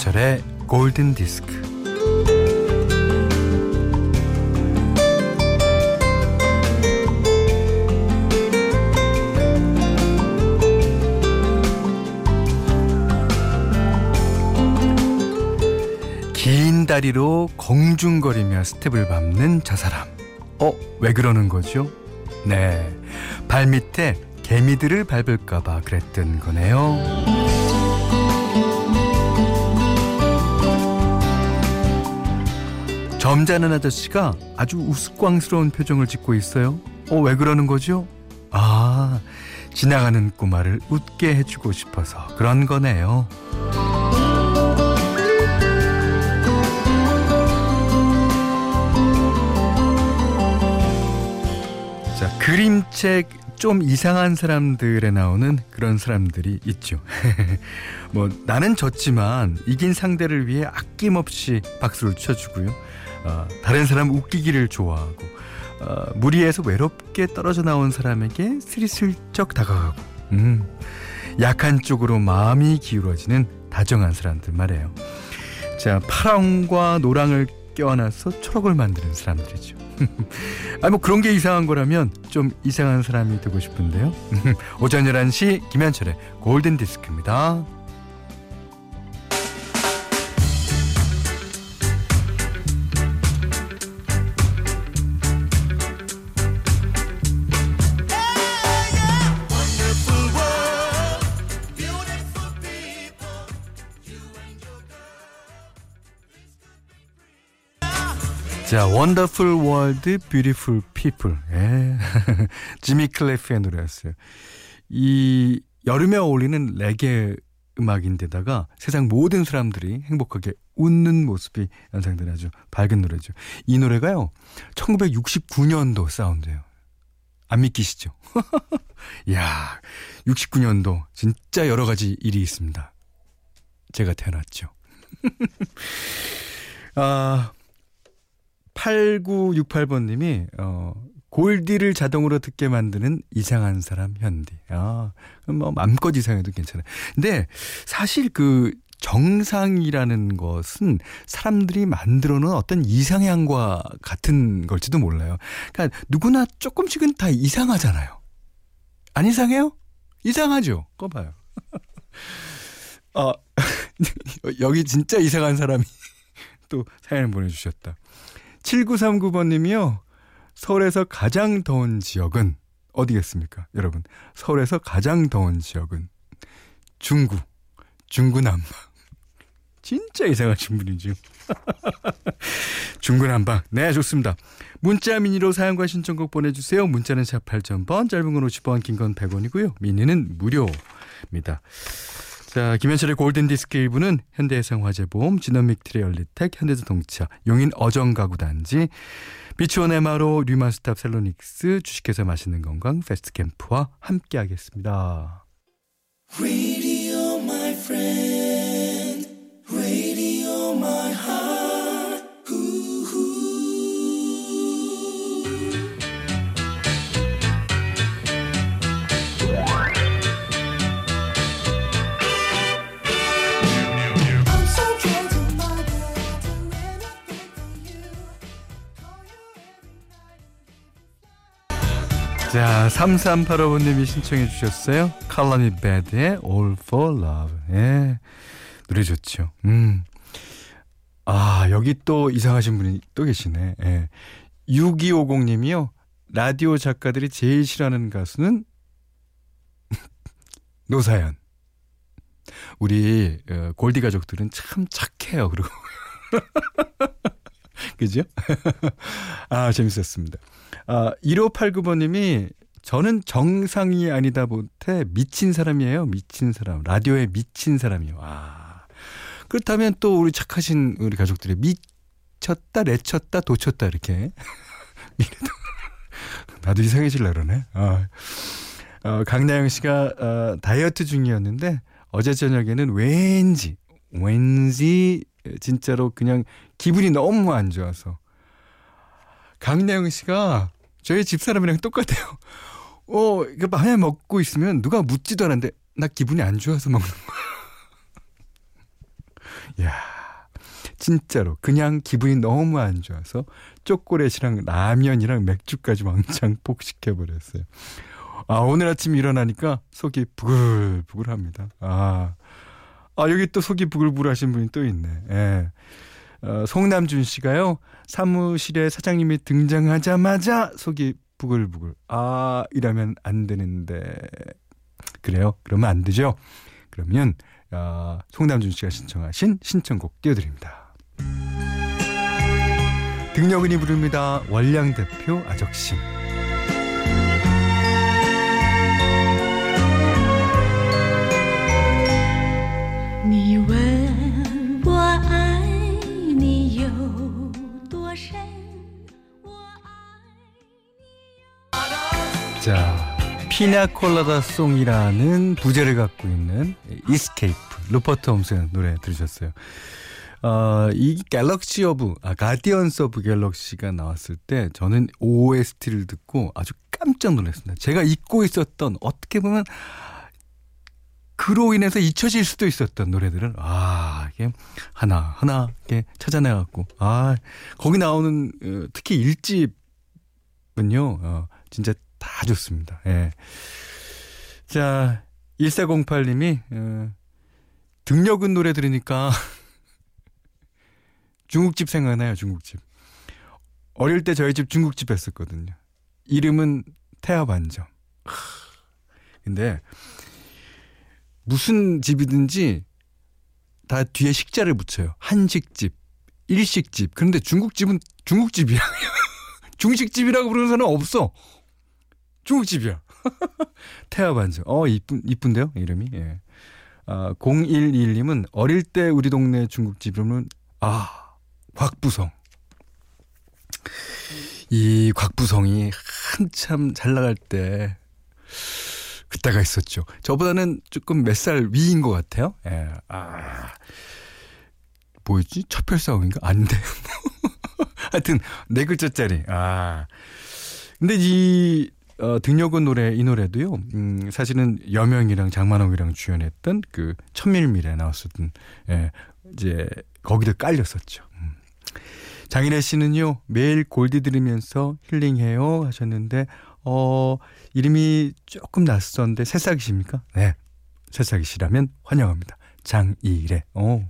김현철의 골든 디스크. 긴 다리로 공중거리며 스텝을 밟는 저 사람. 어, 왜 그러는 거죠? 네. 발 밑에 개미들을 밟을까봐 그랬던 거네요. 점잖은 아저씨가 아주 우스꽝스러운 표정을 짓고 있어요. 어, 왜 그러는 거죠? 아, 지나가는 꼬마를 웃게 해주고 싶어서 그런 거네요. 자, 그림책 좀 이상한 사람들에 나오는 그런 사람들이 있죠. 뭐 나는 졌지만 이긴 상대를 위해 아낌없이 박수를 쳐주고요. 어, 다른 사람 웃기기를 좋아하고 어, 무리해서 외롭게 떨어져 나온 사람에게 스리슬쩍 다가가고 음, 약한 쪽으로 마음이 기울어지는 다정한 사람들 말이에요. 자 파랑과 노랑을 껴안아서 초록을 만드는 사람들이죠. 아뭐 그런 게 이상한 거라면 좀 이상한 사람이 되고 싶은데요. 오전 11시 김현철의 골든 디스크입니다. 자, Wonderful World Beautiful People. 예. 지미 클리프의 노래였어요. 이 여름에 어울리는 레게 음악인데다가 세상 모든 사람들이 행복하게 웃는 모습이 연상되는 아주 밝은 노래죠. 이 노래가요. 1969년도 사운드예요. 안 믿기시죠? 이야, 69년도 진짜 여러 가지 일이 있습니다. 제가 태어났죠. 아, 8968번님이, 어, 골디를 자동으로 듣게 만드는 이상한 사람 현디. 아, 그럼 뭐 맘껏 이상해도 괜찮아요. 근데 사실 그 정상이라는 것은 사람들이 만들어 놓은 어떤 이상향과 같은 걸지도 몰라요. 그러니까 누구나 조금씩은 다 이상하잖아요. 안 이상해요? 이상하죠. 거 봐요. 어, 여기 진짜 이상한 사람이 또 사연을 보내주셨다. 7939번님이요. 서울에서 가장 더운 지역은 어디겠습니까? 여러분. 서울에서 가장 더운 지역은 중구. 중구 남방. 진짜 이상하신 분이죠. 중구 남방. 네, 좋습니다. 문자 미니로 사용과 신청곡 보내주세요. 문자는 샵 8000번, 짧은 건 50원, 긴 건 100원이고요. 미니는 무료입니다. 자, 김현철의 골든디스크 1부는 현대해상화재보험, 지노믹 트레얼리텍, 현대자동차, 용인 어정가구단지, 비추원 에마로, 류마스탑 셀로닉스, 주식회사 맛있는 건강, 패스트캠프와 함께하겠습니다. Radio, 자, 3385번님이 신청해 주셨어요. 칼라니 베드의 All for Love. 예. 노래 좋죠. 음. 아, 여기 또 이상하신 분이 또 계시네. 예. 6250님이요. 라디오 작가들이 제일 싫어하는 가수는 노사연. 우리 어, 골디 가족들은 참 착해요. 그리고 그죠? 아, 재밌었습니다. 아, 1589번님이 저는 정상이 아니다 못해 미친 사람이에요. 미친 사람. 라디오에 미친 사람이요. 아. 그렇다면 또 우리 착하신 우리 가족들이 미쳤다, 내쳤다, 도쳤다 이렇게. 나도 이상해질라 그러네. 아. 어, 강나영 씨가 어, 다이어트 중이었는데 어제 저녁에는 왠지 왠지 진짜로 그냥 기분이 너무 안 좋아서 강나영 씨가 저희 집사람이랑 똑같아요. 어, 이거 만약 먹고 있으면 누가 묻지도 않았는데 나 기분이 안 좋아서 먹는 거야. 야 진짜로 그냥 기분이 너무 안 좋아서 초콜릿이랑 라면이랑 맥주까지 왕창 폭식해 버렸어요. 아, 오늘 아침 일어나니까 속이 부글부글합니다. 아, 아 여기 또 속이 부글부글 하신 분이 또 있네. 예. 어, 송남준 씨가요. 사무실에 사장님이 등장하자마자 속이 부글부글. 아, 이러면 안 되는데. 그래요? 그러면 안 되죠? 그러면 어, 송남준 씨가 신청하신 신청곡 띄워드립니다. 등려근이 부릅니다. 월량 대표 아적심. Piña Colada Song이라는 부제를 갖고 있는 Escape 루퍼트 홈스 노래 들으셨어요. 어, 이 Galaxy of 아 Guardians of Galaxy가 나왔을 때 저는 OST를 듣고 아주 깜짝 놀랐습니다. 제가 잊고 있었던 어떻게 보면 그로 인해서 잊혀질 수도 있었던 노래들을 아 이게 하나 하나 이렇게 찾아내 갖고 아 거기 나오는 어, 특히 1집은요 어, 진짜 다 좋습니다. 예. 자 1408님이 어, 등력은 노래 들으니까 중국집 생각나요, 중국집. 어릴 때 저희 집 중국집 했었거든요. 이름은 태아반점. 근데 무슨 집이든지 다 뒤에 식자를 붙여요. 한식집, 일식집. 그런데 중국집은 중국집이야. 중식집이라고 부르는 사람 없어. 중국집이야. 태아 반점. 어, 이쁜, 이쁜데요? 이름이. 예. 아, 011님은 어릴 때 우리 동네 중국집 이름은 아, 곽부성. 이 곽부성이 한참 잘 나갈 때 그때가 있었죠. 저보다는 조금 몇 살 위인 것 같아요. 예. 아. 뭐였지? 첫별 싸움인가? 안 돼. 하여튼, 네 글자짜리. 아. 근데 이 어, 등려군 노래 이 노래도요. 음, 사실은 여명이랑 장만옥이랑 주연했던 그 천밀밀에 나왔었던 예, 이제 거기도 깔렸었죠. 음. 장인혜 씨는요 매일 골디 들으면서 힐링해요 하셨는데 어 이름이 조금 낯선데 새싹이십니까? 네, 새싹이시라면 환영합니다. 장이래. 어.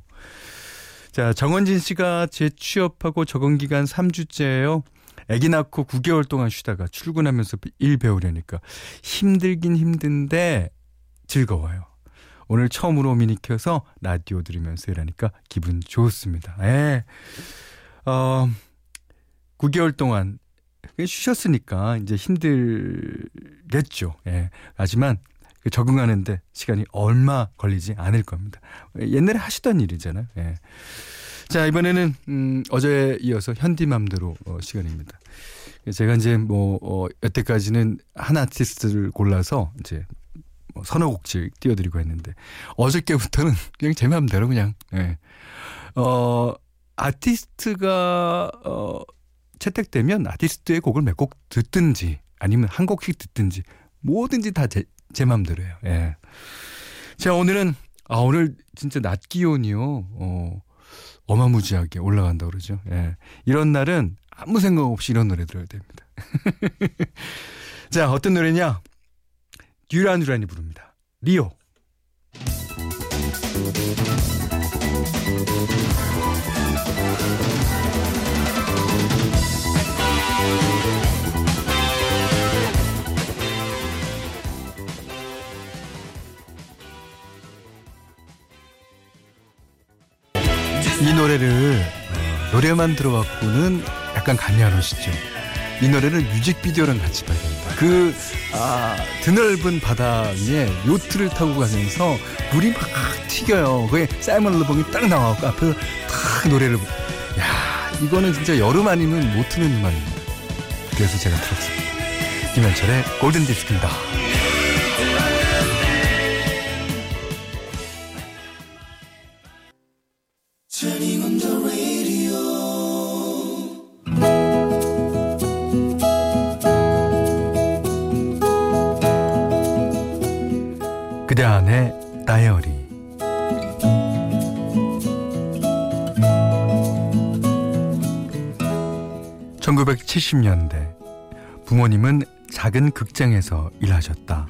자 정원진 씨가 재취업하고 적응 기간 3주째예요. 아기 낳고 9개월 동안 쉬다가 출근하면서 일 배우려니까 힘들긴 힘든데 즐거워요. 오늘 처음으로 미니 켜서 라디오 들으면서 일하니까 기분 좋습니다. 예. 어, 9개월 동안 쉬셨으니까 이제 힘들겠죠. 예. 하지만 그 적응하는데 시간이 얼마 걸리지 않을 겁니다. 옛날에 하시던 일이잖아요. 예. 자, 이번에는, 음, 어제에 이어서 현디맘대로 어, 시간입니다. 제가 이제 뭐, 어, 여태까지는 한 아티스트를 골라서 이제 뭐 서너 곡씩 띄워드리고 했는데, 어저께부터는 그냥 제 마음대로 그냥, 예. 어, 아티스트가, 어, 채택되면 아티스트의 곡을 몇 곡 듣든지, 아니면 한 곡씩 듣든지, 뭐든지 다 제, 제 마음대로예요. 예. 자, 오늘은, 아, 오늘 진짜 낮 기온이요. 어, 어마무지하게 올라간다 그러죠. 예. 이런 날은 아무 생각 없이 이런 노래 들어야 됩니다. 자, 어떤 노래냐? 듀란 듀란이 부릅니다. 리오. 노래만 들어갖고는 약간 감이 안 오시죠. 이 노래를 뮤직비디오랑 같이 봐야 됩니다. 그, 아, 드넓은 바다 위에 요트를 타고 가면서 물이 막 튀겨요. 그게 사이먼 르봉이 딱 나와갖고 앞에서 탁 노래를. 야 이거는 진짜 여름 아니면 못 트는 음악입니다. 그래서 제가 들었습니다. 김현철의 골든 디스크입니다. 1970년대 부모님은 작은 극장에서 일하셨다.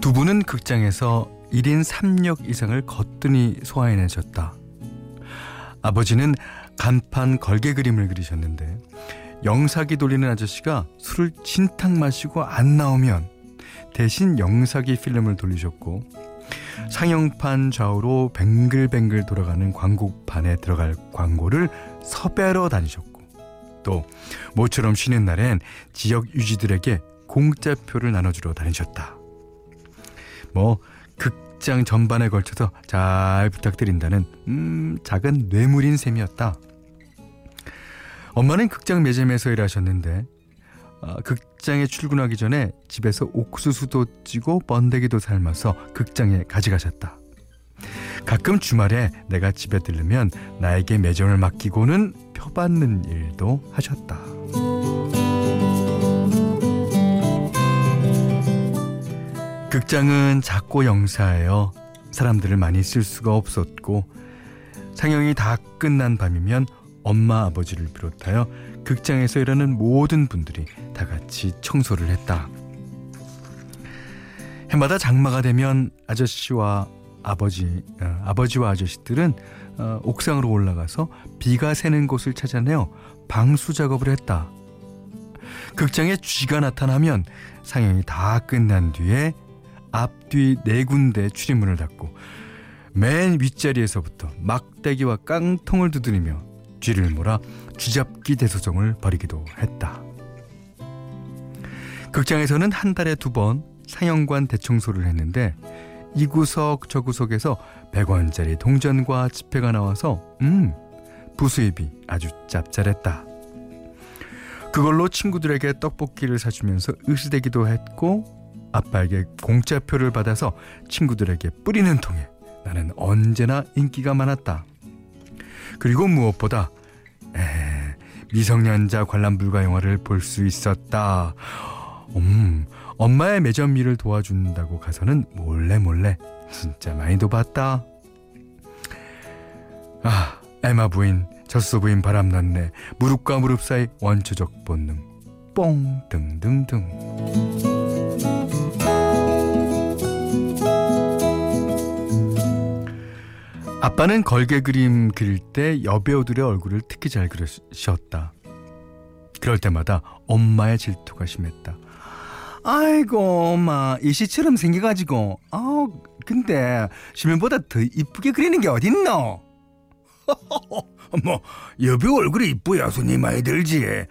두 분은 극장에서 1인 3역 이상을 거뜬히 소화해내셨다. 아버지는 간판 걸개 그림을 그리셨는데 영사기 돌리는 아저씨가 술을 진탕 마시고 안 나오면 대신 영사기 필름을 돌리셨고 상영판 좌우로 뱅글뱅글 돌아가는 광고판에 들어갈 광고를 섭외로 다니셨고 또 모처럼 쉬는 날엔 지역 유지들에게 공짜표를 나눠주러 다니셨다. 뭐 극장 전반에 걸쳐서 잘 부탁드린다는 음 작은 뇌물인 셈이었다. 엄마는 극장 매점에서 일하셨는데 어, 극장에 출근하기 전에 집에서 옥수수도 찌고 번데기도 삶아서 극장에 가져가셨다. 가끔 주말에 내가 집에 들르면 나에게 매점을 맡기고는 표받는 일도 하셨다. 극장은 작고 영사하여 사람들을 많이 쓸 수가 없었고 상영이 다 끝난 밤이면 엄마 아버지를 비롯하여 극장에서 일하는 모든 분들이 다 같이 청소를 했다. 해마다 장마가 되면 아저씨와 아버지, 어, 아버지와 아저씨들은 어, 옥상으로 올라가서 비가 새는 곳을 찾아내어 방수 작업을 했다. 극장에 쥐가 나타나면 상영이 다 끝난 뒤에 앞뒤 네 군데 출입문을 닫고 맨 윗자리에서부터 막대기와 깡통을 두드리며 쥐를 몰아 쥐잡기 대소정을 벌이기도 했다. 극장에서는 한 달에 두 번 상영관 대청소를 했는데 이 구석 저 구석에서 100원짜리 동전과 지폐가 나와서 음 부수입이 아주 짭짤했다. 그걸로 친구들에게 떡볶이를 사주면서 으스대기도 했고 아빠에게 공짜표를 받아서 친구들에게 뿌리는 통에 나는 언제나 인기가 많았다. 그리고 무엇보다 에, 미성년자 관람 불가 영화를 볼 수 있었다. 음, 엄마의 매점 일을 도와준다고 가서는 몰래 몰래 진짜 많이 도 봤다. 아, 에마 부인, 젖소 부인 바람났네. 무릎과 무릎 사이 원초적 본능. 뽕 등등등. 아빠는 걸개 그림 그릴 때 여배우들의 얼굴을 특히 잘 그리셨다. 그럴 때마다 엄마의 질투가 심했다. 아이고 엄마 이시처럼 생겨가지고 아 근데 실물보다 더 이쁘게 그리는 게 어딨노? 뭐 여배우 얼굴이 이쁘야 손이 많이 들지 에,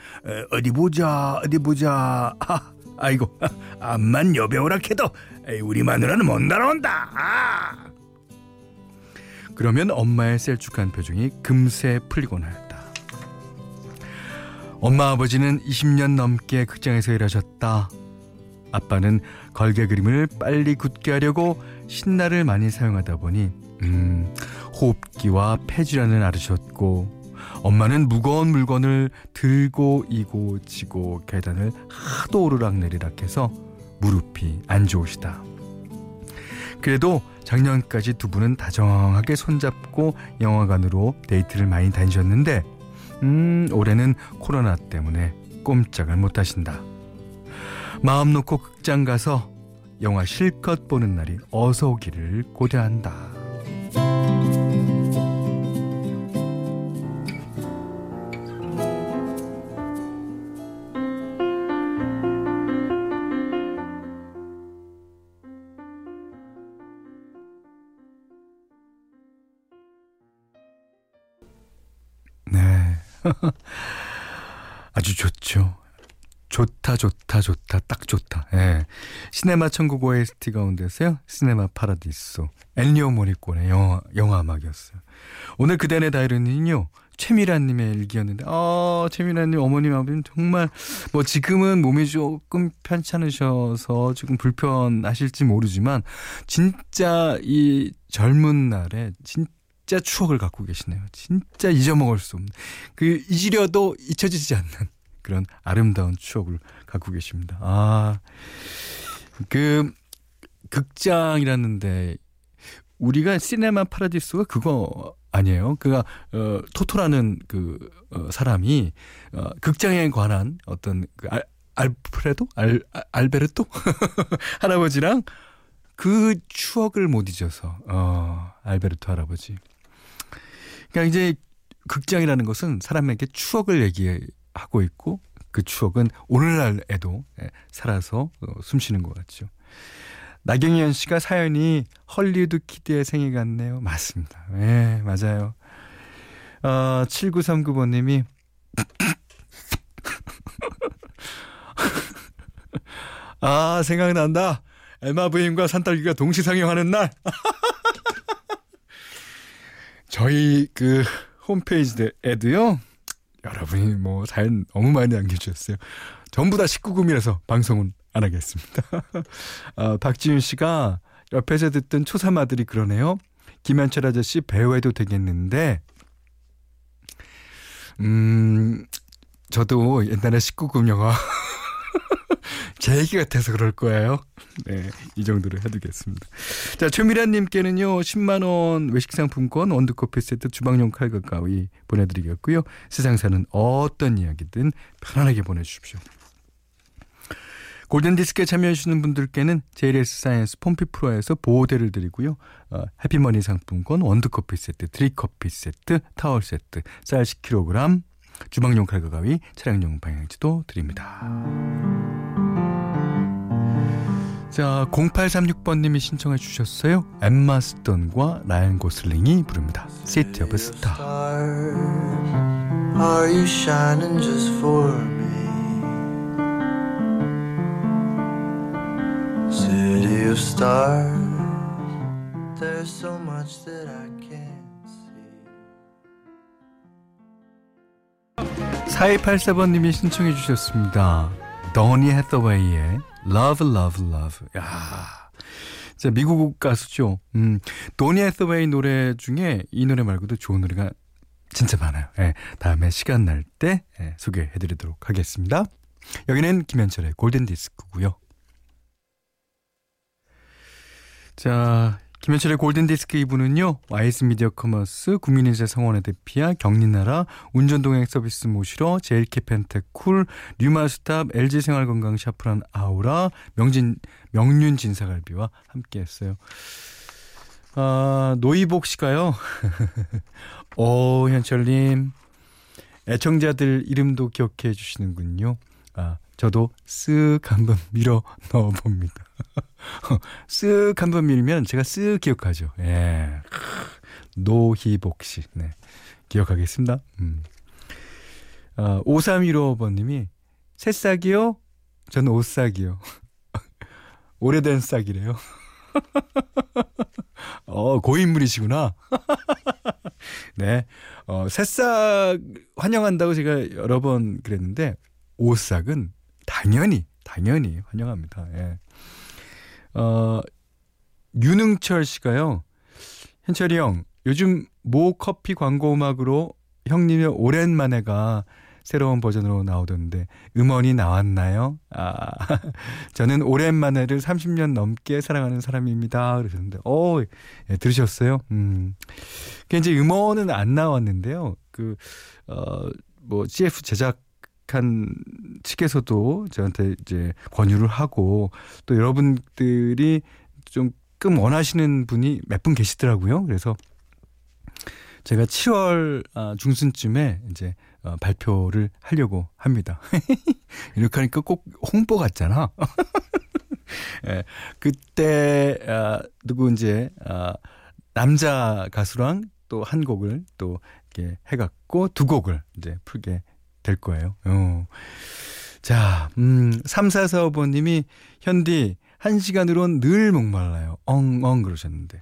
어디 보자 어디 보자 아, 아이고 암만 여배우라 해도 우리 마누라는 못 날아온다 아. 그러면 엄마의 셀쭉한 표정이 금세 풀리곤 하였다. 엄마 아버지는 20년 넘게 극장에서 일하셨다. 아빠는 걸개 그림을 빨리 굳게 하려고 신나를 많이 사용하다 보니 음, 호흡기와 폐질환을 앓으셨고 엄마는 무거운 물건을 들고 이고 지고 계단을 하도 오르락 내리락 해서 무릎이 안 좋으시다. 그래도 작년까지 두 분은 다정하게 손잡고 영화관으로 데이트를 많이 다니셨는데, 음, 올해는 코로나 때문에 꼼짝을 못 하신다. 마음 놓고 극장 가서 영화 실컷 보는 날이 어서 오기를 고대한다. 아주 좋죠. 좋다, 좋다, 좋다, 딱 좋다. 예. 시네마 천국 OST 가운데서요. 시네마 파라디소. 엘리오 모리콘의 영화, 영화 음악이었어요. 오늘 그대의 다이어리는요. 최미란님의 일기였는데, 아, 최미란님 어머님, 아버님 정말, 뭐 지금은 몸이 조금 편찮으셔서 조금 불편하실지 모르지만, 진짜 이 젊은 날에, 진짜 추억을 갖고 계시네요. 진짜 잊어먹을 수 없는 그 잊으려도 잊혀지지 않는 그런 아름다운 추억을 갖고 계십니다. 아, 그 극장이라는데 우리가 시네마 파라디스가 그거 아니에요. 그가 어 토토라는 그 어, 사람이 어 극장에 관한 어떤 그 알, 알프레도 알 알베르토 할아버지랑 그 추억을 못 잊어서 어 알베르토 할아버지. 그러니까 이제 극장이라는 것은 사람에게 추억을 얘기 하고 있고 그 추억은 오늘날에도 예, 살아서 어, 숨쉬는 것 같죠. 나경현 씨가 사연이 헐리우드 키드의 생애 같네요. 맞습니다. 예, 네, 맞아요. 어, 7939번님이 아, 생각난다. 애마 부인과 산딸기가 동시 상영하는 날. 저희 그 홈페이지에도요. 여러분이 뭐 사연 너무 많이 남겨주셨어요. 전부 다 19금이라서 방송은 안 하겠습니다. 아, 박지윤 씨가 옆에서 듣던 초삼아들이 그러네요. 김현철 아저씨 배우해도 되겠는데, 음, 저도 옛날에 19금 영화 제 얘기 같아서 그럴 거예요. 네, 이 정도로 해두겠습니다. 자, 최미란님께는요, 10만원 외식 상품권, 원두커피 세트, 주방용 칼과 가위 보내드리겠고요. 세상 사는 어떤 이야기든 편안하게 보내주십시오. 골든디스크에 참여해주시는 분들께는 JLS 사이언스 폼피 프로에서 보호대를 드리고요. 어, 해피머니 상품권, 원두커피 세트, 드립커피 세트, 타월 세트, 쌀 10kg, 주방용 칼과 가위, 차량용 방향지도 드립니다. 자, 0836번님이 신청해 주셨어요. 엠마 스톤과 라이언 고슬링이 부릅니다. City of Star. Are you shining just for me? City of stars, there's so much that I can't see. 4284번님이 신청해 주셨습니다. 도니 해서웨이의 Love, Love, Love. 야 자, 미국 가수죠. 음, 도니 해서웨이 노래 중에 이 노래 말고도 좋은 노래가 진짜 많아요. 예, 다음에 시간 날 때 예, 소개해 드리도록 하겠습니다. 여기는 김현철의 골든 디스크고요. 자, 김현철의 골든디스크 2부는요. 와이스 미디어 커머스, 국민인재 성원의 대피아, 경리나라, 운전동행 서비스 모시러, 제일캐 펜테쿨, 뉴마스탑, LG생활건강 샤프란 아우라, 명진, 명륜 진사갈비와 함께 했어요. 아, 노이복 씨가요. 오, 현철님. 애청자들 이름도 기억해 주시는군요. 아, 저도 쓱 한번 밀어 넣어 봅니다. 쓱 한번 밀면 제가 쓱 기억하죠. 예. 노희복 씨. 네. 기억하겠습니다. 음. 아, 5315번님이 새싹이요? 저는 옷싹이요. 오래된 싹이래요. 어, 고인물이시구나. 네. 어, 새싹 환영한다고 제가 여러 번 그랬는데, 옷싹은 당연히, 당연히 환영합니다. 예. 어, 윤흥철 씨가요. 현철이 형, 요즘 모 커피 광고 음악으로 형님의 오랜만에가 새로운 버전으로 나오던데 음원이 나왔나요? 아, 저는 오랜만에를 30년 넘게 사랑하는 사람입니다. 그러셨는데, 어, 예, 들으셨어요? 음. 그 이제 음원은 안 나왔는데요. 그, 어, 뭐, CF 제작 한 측에서도 저한테 이제 권유를 하고 또 여러분들이 좀끔 원하시는 분이 몇 분 계시더라고요. 그래서 제가 7월 아, 중순쯤에 이제 어, 발표를 하려고 합니다. 이렇게 하니까 꼭 홍보 같잖아. 예, 그때 아, 누구 이제 아, 남자 가수랑 또 한 곡을 또 이렇게 해갖고 두 곡을 이제 풀게 될 거예요. 어. 자, 음, 3445번님이 현디, 한 시간으론 늘 목말라요. 엉엉 그러셨는데.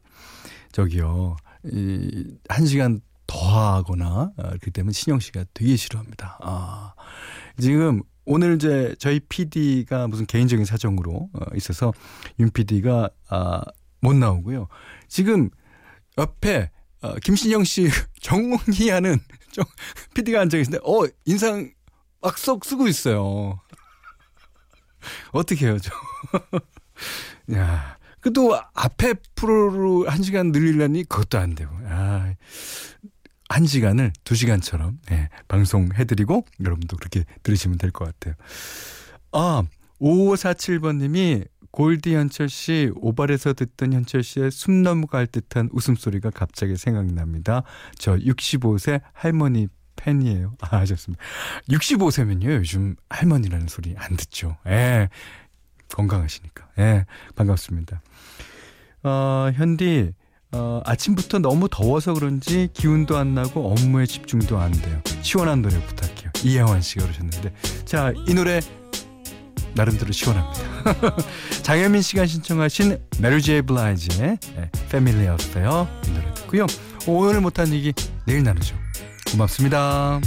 저기요, 이, 한 시간 더 하거나, 어, 그렇기 때문에 신영 씨가 되게 싫어합니다. 아, 지금 오늘 이제 저희 PD가 무슨 개인적인 사정으로 어, 있어서 윤 PD가 아, 못 나오고요. 지금 옆에 어, 김신영 씨 정몽희 하는 좀 PD가 앉아 계신데 어 인상 막쏙 쓰고 있어요. 어떻게 해요, 저? 야, 그또 앞에 프로로 한 시간 늘리려니 그것도 안 되고. 아, 한 시간을 두 시간처럼 예, 방송해드리고 여러분도 그렇게 들으시면 될 것 같아요. 아, 5547번님이 골디 현철 씨 오발에서 듣던 현철 씨의 숨 넘어갈 듯한 웃음소리가 갑자기 생각납니다. 저 65세 할머니 팬이에요. 아, 하셨습니다. 65세면요, 요즘 할머니라는 소리 안 듣죠. 예. 건강하시니까. 예. 반갑습니다. 어, 현디, 어, 아침부터 너무 더워서 그런지 기운도 안 나고 업무에 집중도 안 돼요. 시원한 노래 부탁해요. 이혜원 씨가 그러셨는데. 자, 이 노래 나름대로 시원합니다. 장현민 씨가 신청하신 메리 제이 블라이즈의 Family Affair 이 노래 듣고요. 오늘 못한 얘기 내일 나누죠. 고맙습니다.